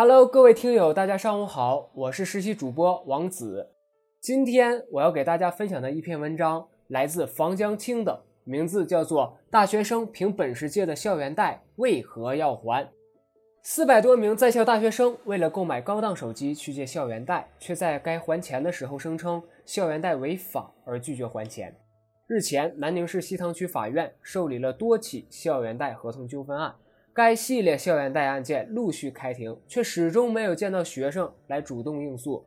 Hello，各位听友，大家上午好，我是实习主播王子。今天我要给大家分享的一篇文章来自房江青的，名字叫做《大学生凭本事借的校园贷为何要还》。四百多名在校大学生为了购买高档手机去借校园贷，却在该还钱的时候声称校园贷违法而拒绝还钱。日前，南宁市西塘区法院受理了多起校园贷合同纠纷案。该系列校园贷案件陆续开庭，却始终没有见到学生来主动应诉。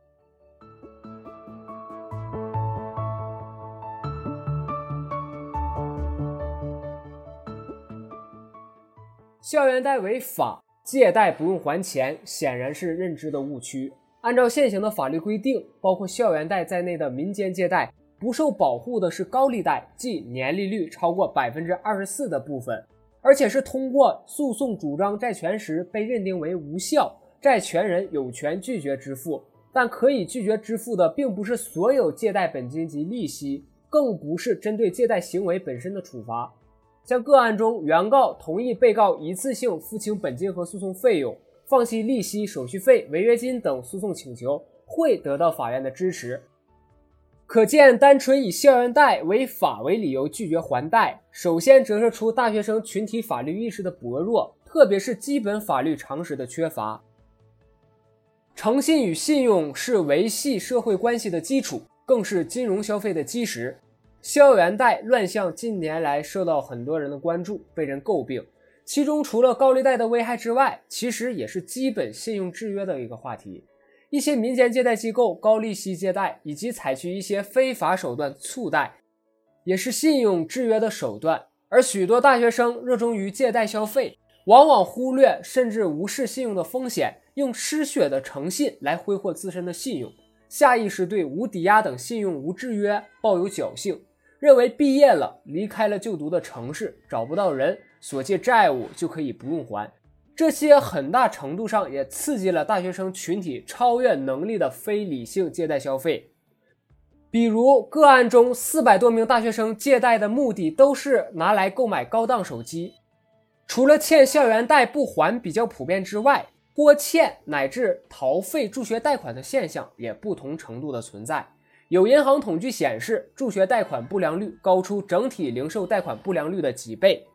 校园贷违法，借贷不用还钱，显然是认知的误区。按照现行的法律规定，包括校园贷在内的民间借贷不受保护的是高利贷，即年利率超过百分之二十四的部分。而且是通过诉讼主张债权时被认定为无效，债权人有权拒绝支付，但可以拒绝支付的并不是所有借贷本金及利息，更不是针对借贷行为本身的处罚。像个案中，原告同意被告一次性付清本金和诉讼费用，放弃利息、手续费、违约金等诉讼请求，会得到法院的支持。可见，单纯以校园贷违法为理由拒绝还贷，首先折射出大学生群体法律意识的薄弱，特别是基本法律常识的缺乏。诚信与信用是维系社会关系的基础，更是金融消费的基石。校园贷乱象近年来受到很多人的关注，被人诟病。其中，除了高利贷的危害之外，其实也是基本信用制约的一个话题。一些民间借贷机构高利息借贷，以及采取一些非法手段促贷，也是信用制约的手段。而许多大学生热衷于借贷消费，往往忽略甚至无视信用的风险，用失血的诚信来挥霍自身的信用，下意识对无抵押等信用无制约抱有侥幸，认为毕业了离开了就读的城市，找不到人，所借债务就可以不用还。这些很大程度上也刺激了大学生群体超越能力的非理性借贷消费。比如个案中，四百多名大学生借贷的目的都是拿来购买高档手机。除了欠校园贷不还比较普遍之外，拖欠乃至逃废助学贷款的现象也不同程度的存在。有银行统计显示，助学贷款不良率高出整体零售贷款不良率的几倍。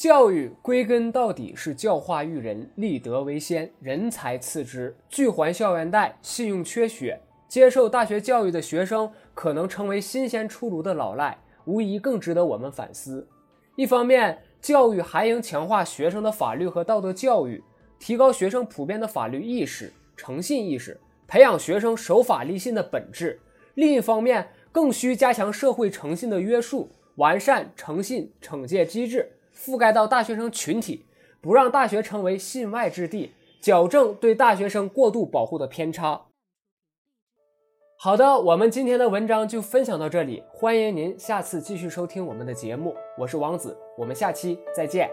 教育归根到底是教化育人，立德为先，人才次之。拒还校园贷，信用缺血，接受大学教育的学生可能成为新鲜出炉的老赖，无疑更值得我们反思。一方面，教育还应强化学生的法律和道德教育，提高学生普遍的法律意识、诚信意识，培养学生守法立信的本质；另一方面，更需加强社会诚信的约束，完善诚信惩戒机制。覆盖到大学生群体，不让大学成为信外之地，矫正对大学生过度保护的偏差。好的，我们今天的文章就分享到这里，欢迎您下次继续收听我们的节目，我是王子，我们下期再见。